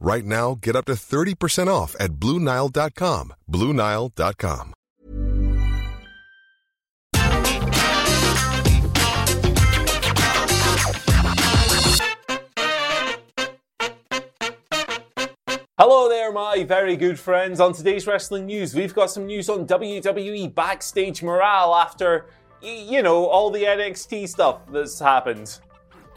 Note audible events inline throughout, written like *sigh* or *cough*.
Right now, get up to 30% off at BlueNile.com. BlueNile.com. Hello there, my very good friends. On today's wrestling news, we've got some news on WWE backstage morale after, you know, all the NXT stuff that's happened.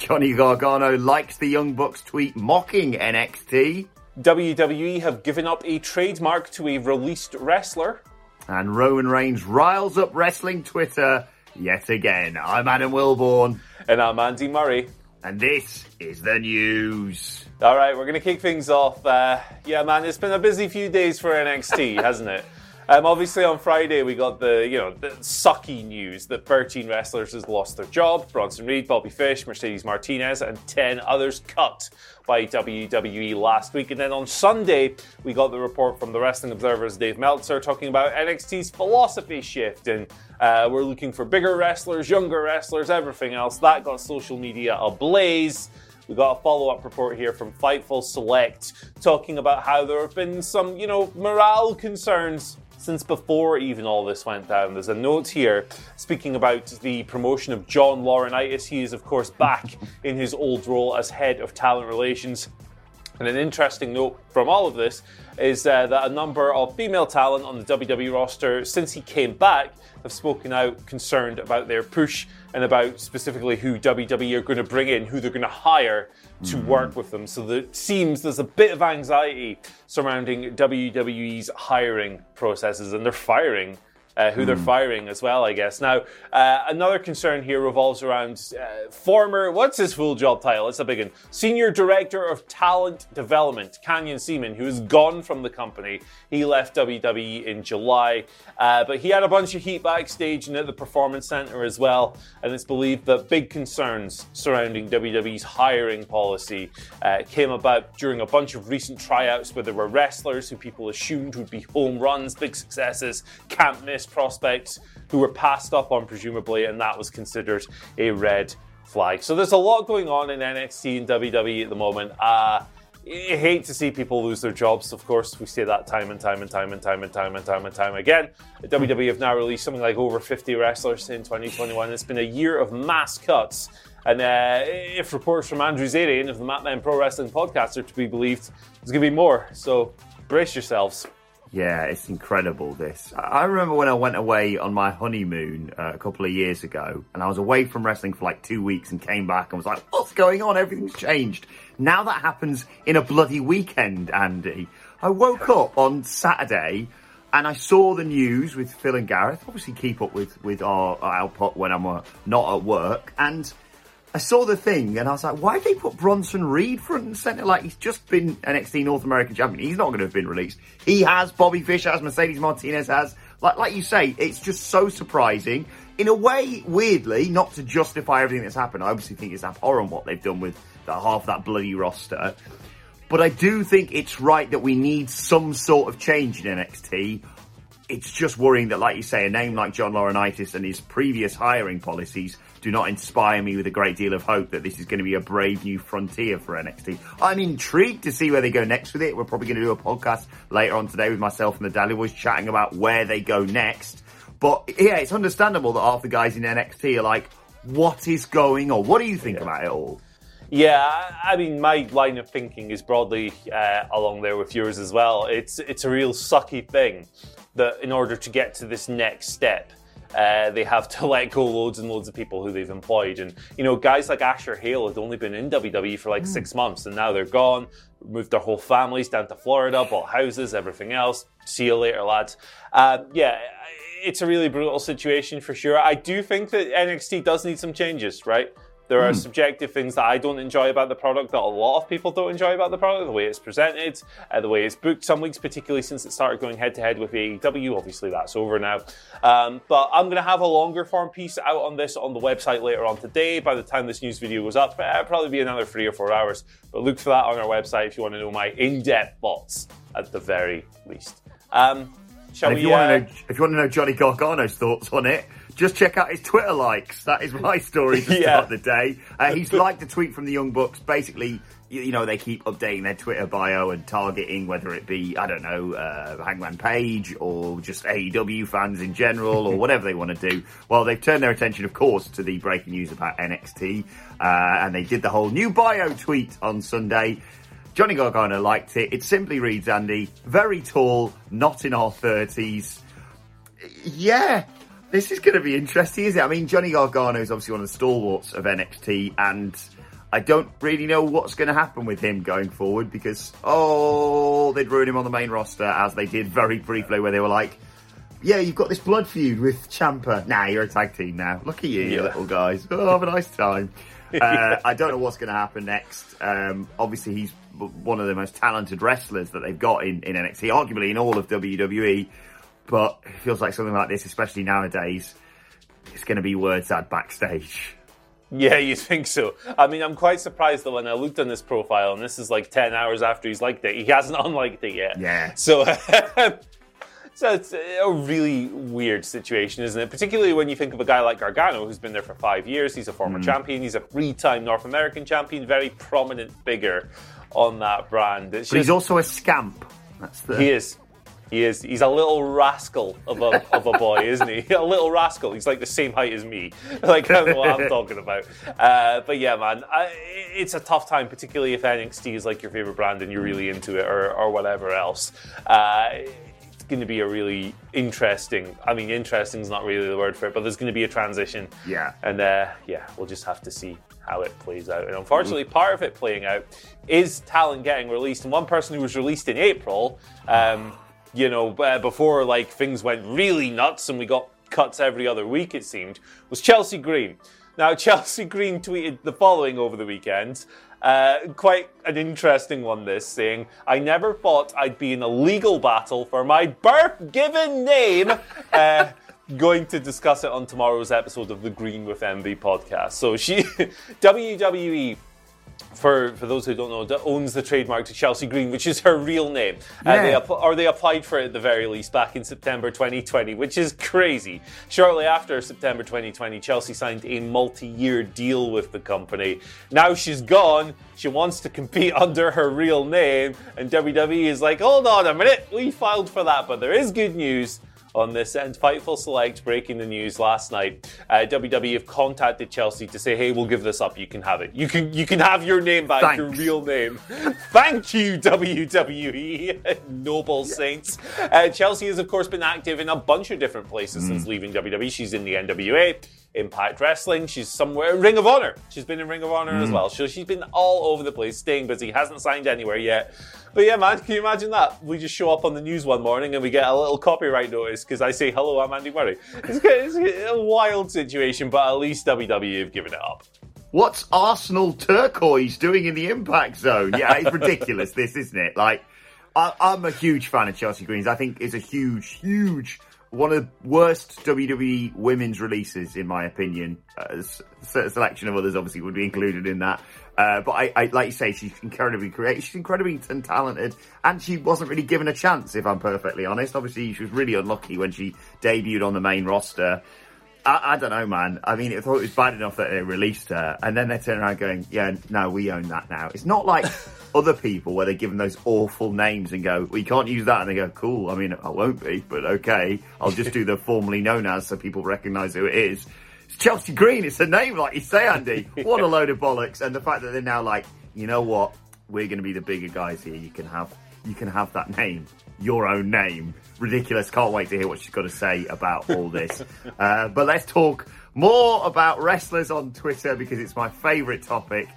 Johnny Gargano likes the Young Bucks tweet mocking NXT. WWE have given up a trademark to a released wrestler. And Roman Reigns riles up wrestling Twitter yet again. I'm Adam Wilborn, And I'm Andy Murray. and this is the news. All right, we're going to kick things off. Uh, yeah, man, it's been a busy few days for NXT, hasn't it? *laughs* Um, obviously, on Friday we got the you know the sucky news that 13 wrestlers has lost their job: Bronson Reed, Bobby Fish, Mercedes Martinez, and 10 others cut by WWE last week. And then on Sunday we got the report from the Wrestling Observer's Dave Meltzer talking about NXT's philosophy shift and. Uh, we're looking for bigger wrestlers, younger wrestlers, everything else. That got social media ablaze. We got a follow up report here from Fightful Select talking about how there have been some, you know, morale concerns since before even all this went down. There's a note here speaking about the promotion of John Laurinaitis. He is, of course, back in his old role as head of talent relations. And an interesting note from all of this is uh, that a number of female talent on the WWE roster, since he came back, have spoken out concerned about their push and about specifically who WWE are going to bring in, who they're going to hire to hmm. work with them. So it seems there's a bit of anxiety surrounding WWE's hiring processes, and they're firing uh, who they're firing as well, I guess. Now, uh, another concern here revolves around uh, former, what's his full job title? It's a big one. Senior Director of Talent Development, Canyon Ceman, who is gone from the company. He left WWE in July, uh, but he had a bunch of heat backstage and at the Performance Center as well. And it's believed that big concerns surrounding WWE's hiring policy uh, came about during a bunch of recent tryouts where there were wrestlers who people assumed would be home runs, big successes, can't miss prospects who were passed up on, presumably, and that was considered a red flag. So there's a lot going on in NXT and WWE at the moment. Uh, I hate to see people lose their jobs, of course. We say that time and time and time and time and time and time and time again. WWE have now released something like over 50 wrestlers in 2021. It's been a year of mass cuts. And uh, if reports from Andrew Zarian of the Mat Men Pro Wrestling podcast are to be believed, there's going to be more. So brace yourselves. Yeah, it's incredible. This. I remember when I went away on my honeymoon uh, a couple of years ago, and I was away from wrestling for like two weeks and came back and was like, "What's going on? Everything's changed." Now that happens in a bloody weekend, Andy. I woke up on Saturday and I saw the news with Phil and Gareth. Obviously, keep up with with our, our output when I'm uh, not at work, and I saw the thing and I was like, why did they put Bronson Reed front and centre? Like, he's just been NXT North American champion. He's not going to have been released. He has, Bobby Fish has, Mercedes Martinez has. Like, like you say, it's just so surprising. In a way, weirdly, not to justify everything that's happened. I obviously think it's abhorrent what they've done with the half that bloody roster. But I do think it's right that we need some sort of change in NXT it's just worrying that, like you say, a name like John Laurinaitis and his previous hiring policies do not inspire me with a great deal of hope that this is going to be a brave new frontier for NXT. I'm intrigued to see where they go next with it. We're probably going to do a podcast later on today with myself and the Daily Boys chatting about where they go next. But yeah, it's understandable that half the guys in NXT are like, what is going on? What do you think about it all? Yeah, I I mean, my line of thinking is broadly uh, along there with yours as well. It's it's a real sucky thing that in order to get to this next step, uh, they have to *laughs* let go loads and loads of people who they've employed. And, you know, guys like Asher Hale had only been in WWE for like mm. six months and now they're gone, moved their whole families down to Florida, bought houses, everything else. See you later, lads. Uh, yeah, it's a really brutal situation for sure. I do think that NXT does need some changes, right? There are mm. subjective things that I don't enjoy about the product that a lot of people don't enjoy about the product. The way it's presented, uh, the way it's booked. Some weeks, particularly since it started going head to head with AEW. Obviously, that's over now. Um, but I'm going to have a longer form piece out on this on the website later on today. By the time this news video goes up, it'll probably be another three or four hours. But look for that on our website if you want to know my in-depth thoughts at the very least. Um, Shall if we, you uh, want to know, if you want to know Johnny Gargano's thoughts on it, just check out his Twitter likes. That is my story to *laughs* yeah. start the day. Uh, he's liked a tweet from the Young Bucks. Basically, you know, they keep updating their Twitter bio and targeting whether it be, I don't know, uh, Hangman Page or just AEW fans in general or *laughs* whatever they want to do. Well, they've turned their attention, of course, to the breaking news about NXT. Uh, and they did the whole new bio tweet on Sunday. Johnny Gargano liked it. It simply reads, Andy, very tall, not in our 30s. Yeah, this is going to be interesting, is it? I mean, Johnny Gargano is obviously one of the stalwarts of NXT, and I don't really know what's going to happen with him going forward because, oh, they'd ruin him on the main roster as they did very briefly, where they were like, yeah, you've got this blood feud with Ciampa. Nah, you're a tag team now. Look at you, yeah. you little guys. Oh, have a nice time. *laughs* Uh, I don't know what's going to happen next. Um, obviously, he's one of the most talented wrestlers that they've got in, in NXT, arguably in all of WWE. But it feels like something like this, especially nowadays, it's going to be words had backstage. Yeah, you think so? I mean, I'm quite surprised that when I looked on this profile, and this is like 10 hours after he's liked it, he hasn't *laughs* unliked it yet. Yeah. So *laughs* So it's a really weird situation, isn't it? Particularly when you think of a guy like Gargano, who's been there for five years. He's a former mm. champion. He's a three-time North American champion. Very prominent figure on that brand. It's but just, he's also a scamp. That's the... He is. He is. He's a little rascal of a, of a boy, isn't he? *laughs* A little rascal. He's like the same height as me. *laughs* Like, I don't know what I'm *laughs* talking about. Uh, but yeah, man, I, it's a tough time, particularly if NXT is like your favorite brand and you're really into it or, or whatever else. Uh, it's going to be a really interesting. I mean, interesting is not really the word for it, but there's going to be a transition. Yeah. And uh, yeah, we'll just have to see how it plays out. And unfortunately, part of it playing out is talent getting released. And one person who was released in April, um, you know, uh, before like things went really nuts and we got cuts every other week, it seemed, was Chelsea Green. Now, *laughs* Chelsea Green tweeted the following over the weekend. Uh, quite an interesting one, this saying, I never thought I'd be in a legal battle for my birth given name. *laughs* Uh, going to discuss it on tomorrow's episode of the Green with Envy podcast. So she, *laughs* WWE for for those who don't know, that owns the trademark to Chelsea Green, which is her real name. Yeah. Uh, they or they applied for it at the very least back in September 2020, which is crazy. Shortly after September 2020, Chelsea signed a multi-year deal with the company. Now she's gone. She wants to compete *laughs* under her real name, and WWE is like, hold on a minute, we filed for that, but there is good news on this And Fightful Select breaking the news last night. Uh, WWE have contacted Chelsea to say, "Hey, we'll give this up. You can have it. You can you can have your name back, Thanks. your real name." *laughs* Thank you, WWE, *laughs* noble yeah. saints. Uh, Chelsea has, of course, been active in a bunch of different places mm. since leaving WWE. She's in the NWA. Impact Wrestling. She's somewhere Ring of Honor. She's been in Ring of Honor mm. as well. So she's been all over the place, staying busy. Hasn't signed anywhere yet. But yeah, man, can you imagine that? We just show up on the news one morning and we get a little copyright notice because I say, hello, I'm Andy Murray. It's, it's a wild situation, but at least WWE have given it up. What's Arsenal turquoise doing in the impact zone? Yeah, it's ridiculous, *laughs* this, isn't it? Like, I, am a huge fan of Chelsea Greens. I think it's a huge, huge one of the worst WWE women's releases, in my opinion. Uh, a selection of others obviously would be included in that. Uh, but I, I, like you say, she's incredibly creative. She's incredibly talented, and she wasn't really given a chance. If I'm perfectly honest, obviously she was really unlucky when she debuted on the main roster. I, I, don't know, man. I mean, I thought it was bad enough that they released her, and then they turn around going, "Yeah, no, we own that now." It's not like *laughs* other people where they give them those awful names and go, "We can't use that," and they go, "Cool." I mean, I won't be, but okay, I'll just do the *laughs* formerly known as so people recognise who it is. It's Chelsea Green. It's a name, like you say, Andy. What a load of bollocks! And the fact that they're now like, you know what, we're going to be the bigger guys here. You can have, you can have that name. Your own name. Ridiculous. Can't wait to hear what she's got to say about all this. *laughs* uh, but let's talk more about wrestlers on Twitter because it's my favourite topic.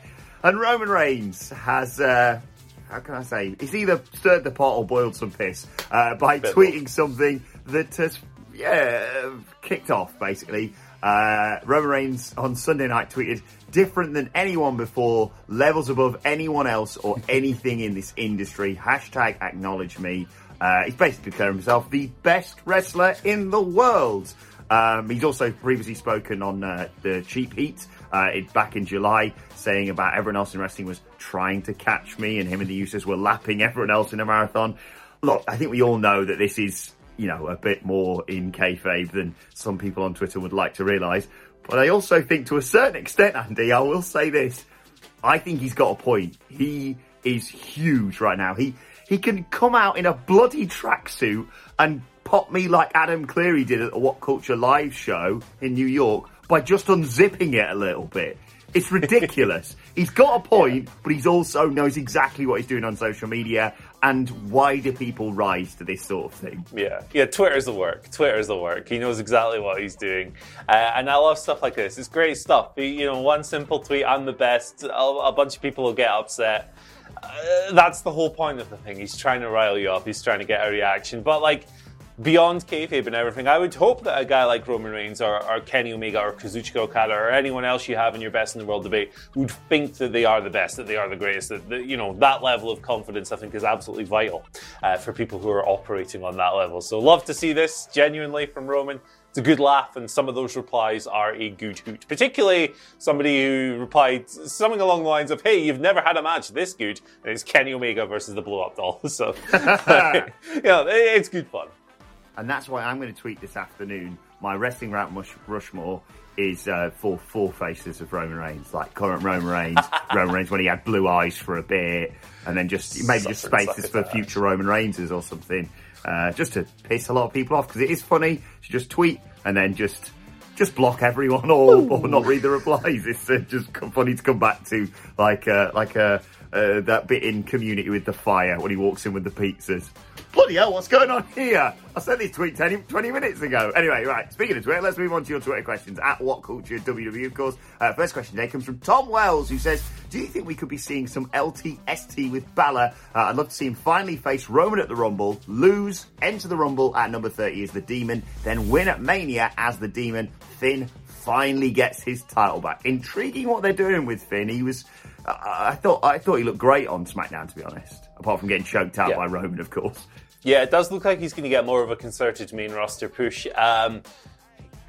And Roman Reigns has. Uh, how can I say? He's either stirred the pot or boiled some piss uh, by tweeting something that has, yeah, kicked off basically. Uh, Roman Reigns on Sunday night tweeted, different than anyone before, levels above anyone else or anything in this industry. Hashtag acknowledge me. Uh, he's basically declaring himself the best wrestler in the world. Um, he's also previously spoken on uh, the Cheap Heat uh, back in July, saying about everyone else in wrestling was trying to catch me, and him and the Usos were lapping everyone else in a marathon. Look, I think we all know that this is you know, a bit more in kayfabe than some people on Twitter would like to realise. But I also think to a certain extent, Andy, I will say this. I think he's got a point. He is huge right now. He he can come out in a bloody tracksuit and pop me like Adam Cleary did at the What Culture Live show in New York by just unzipping it a little bit. It's ridiculous. *laughs* he's got a point, but he's also knows exactly what he's doing on social media. And why do people rise to this sort of thing? Yeah, yeah. Twitter's the work. Twitter's the work. He knows exactly what he's doing, uh, and I love stuff like this. It's great stuff. You know, one simple tweet, "I'm the best." A, a bunch of people will get upset. That's the whole point of the thing. He's trying to rile you up. He's trying to get a reaction. But like beyond kayfabe and everything, I would hope that a guy like Roman Reigns or, or Kenny Omega or Kazuchika Okada or anyone else you have in your best in the world debate would think that they are the best, that they are the greatest. That, that you know that level of confidence, I think, is absolutely vital uh, for people who are operating on that level. So love to see this genuinely from Roman. It's a good laugh, and some of those replies are a good hoot. Particularly somebody who replied something along the lines of, "Hey, you've never had a match this good," and it's Kenny Omega versus the Blow Up Doll. So, *laughs* you know, it's good fun. And that's why I'm going to tweet this afternoon. My wrestling rap Rushmore is uh, for four faces of Roman Reigns, like current Roman Reigns, *laughs* Roman Reigns when he had blue eyes for a bit, and then just maybe just spaces for future Roman Reignses or something, uh, just to piss a lot of people off because it is funny to just tweet and then just just block everyone *laughs* or, or not read the replies. *laughs* It's uh, just funny to come back to, like uh, like uh, uh, that bit in Community with the fire when he walks in with the pizzas bloody hell, what's going on here? I sent this tweet 10, 20 minutes ago. Anyway, right, speaking of Twitter, let's move on to your Twitter questions at What Culture WWE, of course. Uh, first question today comes from Tom Wells, who says, Do you think we could be seeing some LTST with Balor? Uh, I'd love to see him finally face Roman at the Rumble, lose, enter the Rumble at number 30 as the Demon, then win at Mania as the Demon. Finn finally gets his title back. Intriguing what they're doing with Finn. He was. I thought I thought he looked great on SmackDown, to be honest. Apart from getting choked out yeah. by Roman, of course. Yeah, it does look like he's going to get more of a concerted main roster push. Um,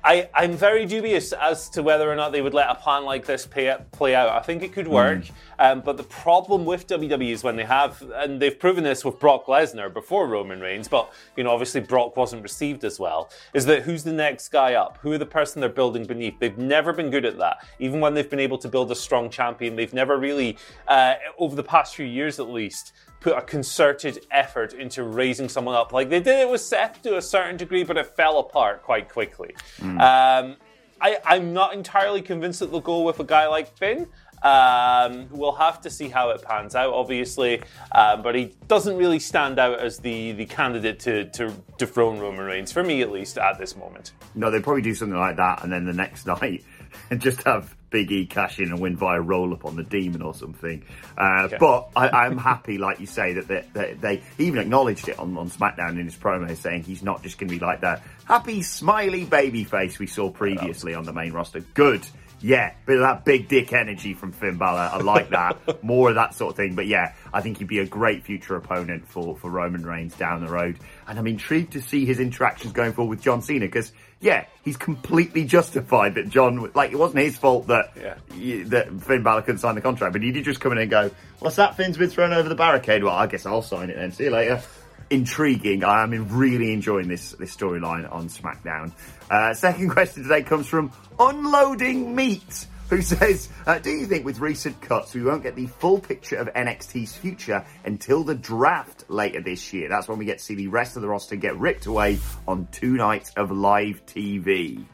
I, am very dubious as to whether or not they would let a plan like this play, play out. I think it could work, mm. um, but the problem with WWE is when they have, and they've proven this with Brock Lesnar before Roman Reigns, but you know obviously Brock wasn't received as well. Is that who's the next guy up? Who are the person they're building beneath? They've never been good at that. Even when they've been able to build a strong champion, they've never really, uh, over the past few years at least, put a concerted effort into raising someone up. Like they did it with Seth to a certain degree, but it fell apart quite quickly. Mm. Um, I, I'm not entirely convinced that they'll go with a guy like Finn. Um, we'll have to see how it pans out, obviously, um, but he doesn't really stand out as the, the candidate to, to dethrone Roman Reigns, for me at least, at this moment. No, they'd probably do something like that, and then the next *laughs* night and just have Big E cash in and win via roll up on the demon or something. Uh, okay. But I, am happy, like you say, that they, they, they, even acknowledged it on, on SmackDown in his promo, saying he's not just going to be like that happy, smiley baby face we saw previously on the main roster. Good. Yeah, bit of that big dick energy from Finn Balor. I like that. *laughs* More of that sort of thing. But yeah, I think he'd be a great future opponent for, for Roman Reigns down the road. And I'm intrigued to see his interactions going forward with John Cena because yeah, he's completely justified that John, like, it wasn't his fault that yeah. that Finn Balor couldn't sign the contract, but he did just come in and go, "What's that? Finn's been thrown over the barricade." Well, I guess I'll sign it then. See you later. Intriguing. I am really enjoying this this storyline on SmackDown. Uh, second *laughs* question today comes from Unloading Meat who says, uh, Do you think with recent cuts we won't get the full picture of NXT's future until the draft later this year? That's when we get to see the rest of the roster get ripped away on two nights of live TV.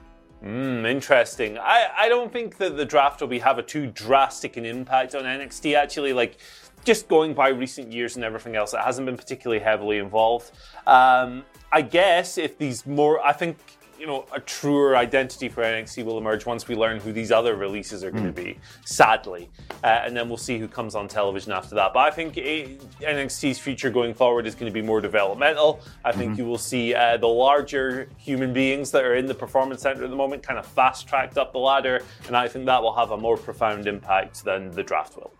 Mm, interesting. I, I don't think that the draft will be have a too drastic an impact on NXT. Actually, like just going by recent years and everything else, it hasn't been particularly heavily involved. Um, I guess if these more, I think you know, a truer identity for NXT will emerge once we learn who these other releases are going to be, sadly. Uh, and then we'll see who comes on television after that. But I think it, NXT's future going forward is going to be more developmental. I think you will see uh, the larger human beings that are in the Performance Center at the moment kind of fast tracked up the ladder. And I think that will have a more profound impact than the draft will.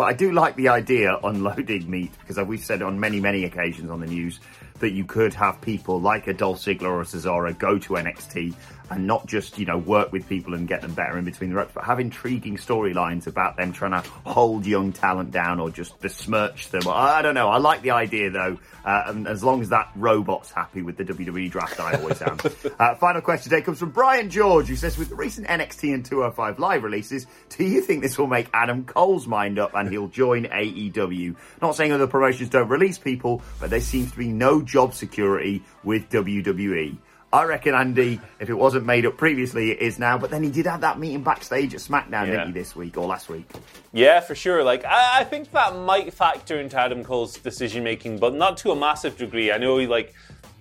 But I do like the idea on *laughs* unloading meat because we've said on many, many occasions on the news that you could have people like a Dolph Ziggler or a Cesaro go to NXT and not just, you know, work with people and get them better in between the ropes, but have intriguing storylines about them trying to hold young talent down or just besmirch them. I don't know. I like the idea though. Uh, and as long as that robot's happy with the WWE draft, I always am. *laughs* uh, final question today comes from Brian George, who says, with the recent NXT and 205 live releases, do you think this will make Adam Cole's mind up and he'll join AEW? Not saying other promotions don't release people, but there seems to be no job security with WWE. I reckon Andy, if it wasn't made up previously, it is now. But then he did have that meeting backstage at SmackDown, Yeah. didn't he, this week or last week? Yeah, for sure. Like I, I think that might factor into Adam Cole's decision making, but not to a massive degree. I know he like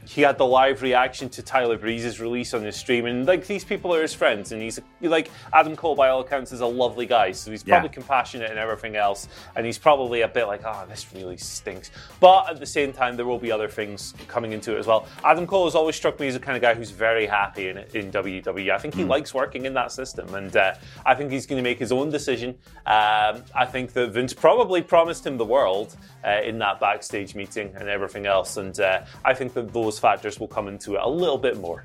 he had the live reaction to Tyler Breeze's release on his stream, and like these people are his friends, and he's like Adam Cole by all accounts is a lovely guy, so he's Yeah. probably compassionate and everything else, and he's probably a bit like, oh, this really stinks. But at the same time, there will be other things coming into it as well. Adam Cole has always struck me as the kind of guy who's very happy in in WWE. I think he likes working in that system, and uh, I think he's going to make his own decision. Um, I think that Vince probably promised him the world uh, in that backstage meeting and everything else, and uh, I think that those factors will come into it a little bit more.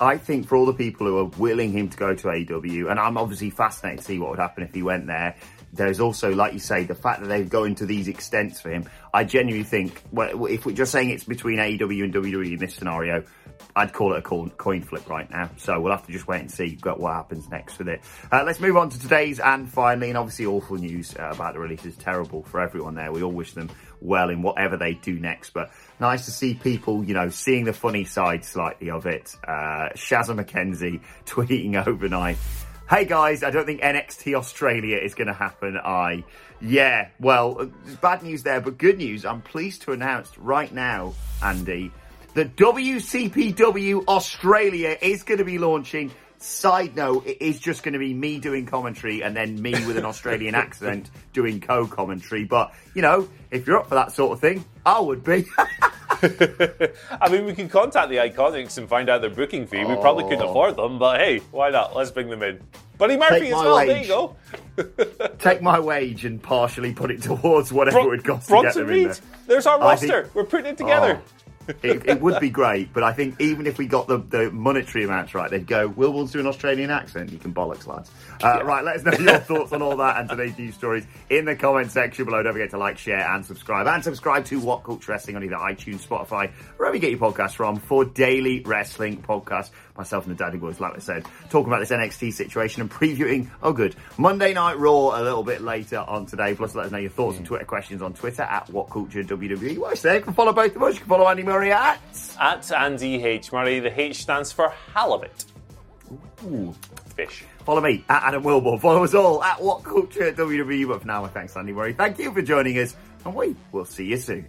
I think for all the people who are willing him to go to AEW, and I'm obviously fascinated to see what would happen if he went there. There's also, like you say, the fact that they're going to these extents for him. I genuinely think, well, if we're just saying it's between AEW and WWE in this scenario, I'd call it a coin flip right now. So we'll have to just wait and see what what happens next with it. Uh, let's move on to today's and finally, and obviously awful news uh, about the release is terrible for everyone there. We all wish them well in whatever they do next, but nice to see people, you know, seeing the funny side slightly of it. Uh, Shazza McKenzie *laughs* tweeting overnight. Hey guys, I don't think NXT Australia is going to happen. I, yeah, well, bad news there, but good news. I'm pleased to announce right now, Andy, that WCPW Australia is going to be launching. Side note, it is just going to be me doing commentary and then me with an Australian *laughs* accent doing co-commentary. But, you know, if you're up for that sort of thing, I would be. *laughs* I mean, we can contact the Iconics and find out their booking fee. We probably couldn't Oh. afford them, but hey, why not? Let's bring them in. Buddy Murphy Take as well. There you go. *laughs* Take my wage and partially put it towards whatever it Bron- would cost to get Bronson them in Reed. there. There's our I think- roster. We're putting it together. Oh, it, it would be great, but I think even if we got the, the monetary amounts right, they'd go, Will Will's do an Australian accent. You can bollocks, lads. Uh, Right, let us know your *laughs* thoughts on all that and today's news stories in the comment section below. Don't forget to like, share, and subscribe. And subscribe to What Culture Wrestling on either iTunes, Spotify, wherever you get your podcasts from for daily wrestling podcasts. Myself and the Daddy Boys, like I said, talking about this NXT situation and previewing, oh good, Monday Night Raw a little bit later on today. Plus, let us know your thoughts and Twitter questions on Twitter at What Culture WWE. What I say, you can follow both of us. You can follow Andy Murray at At Andy H. Murray, the H stands for halibut. Ooh. Fish. Follow me at Adam Wilborn. Follow us all at What Culture WWE. But for now, thanks, Andy Murray. Thank you for joining us, and we will see you soon.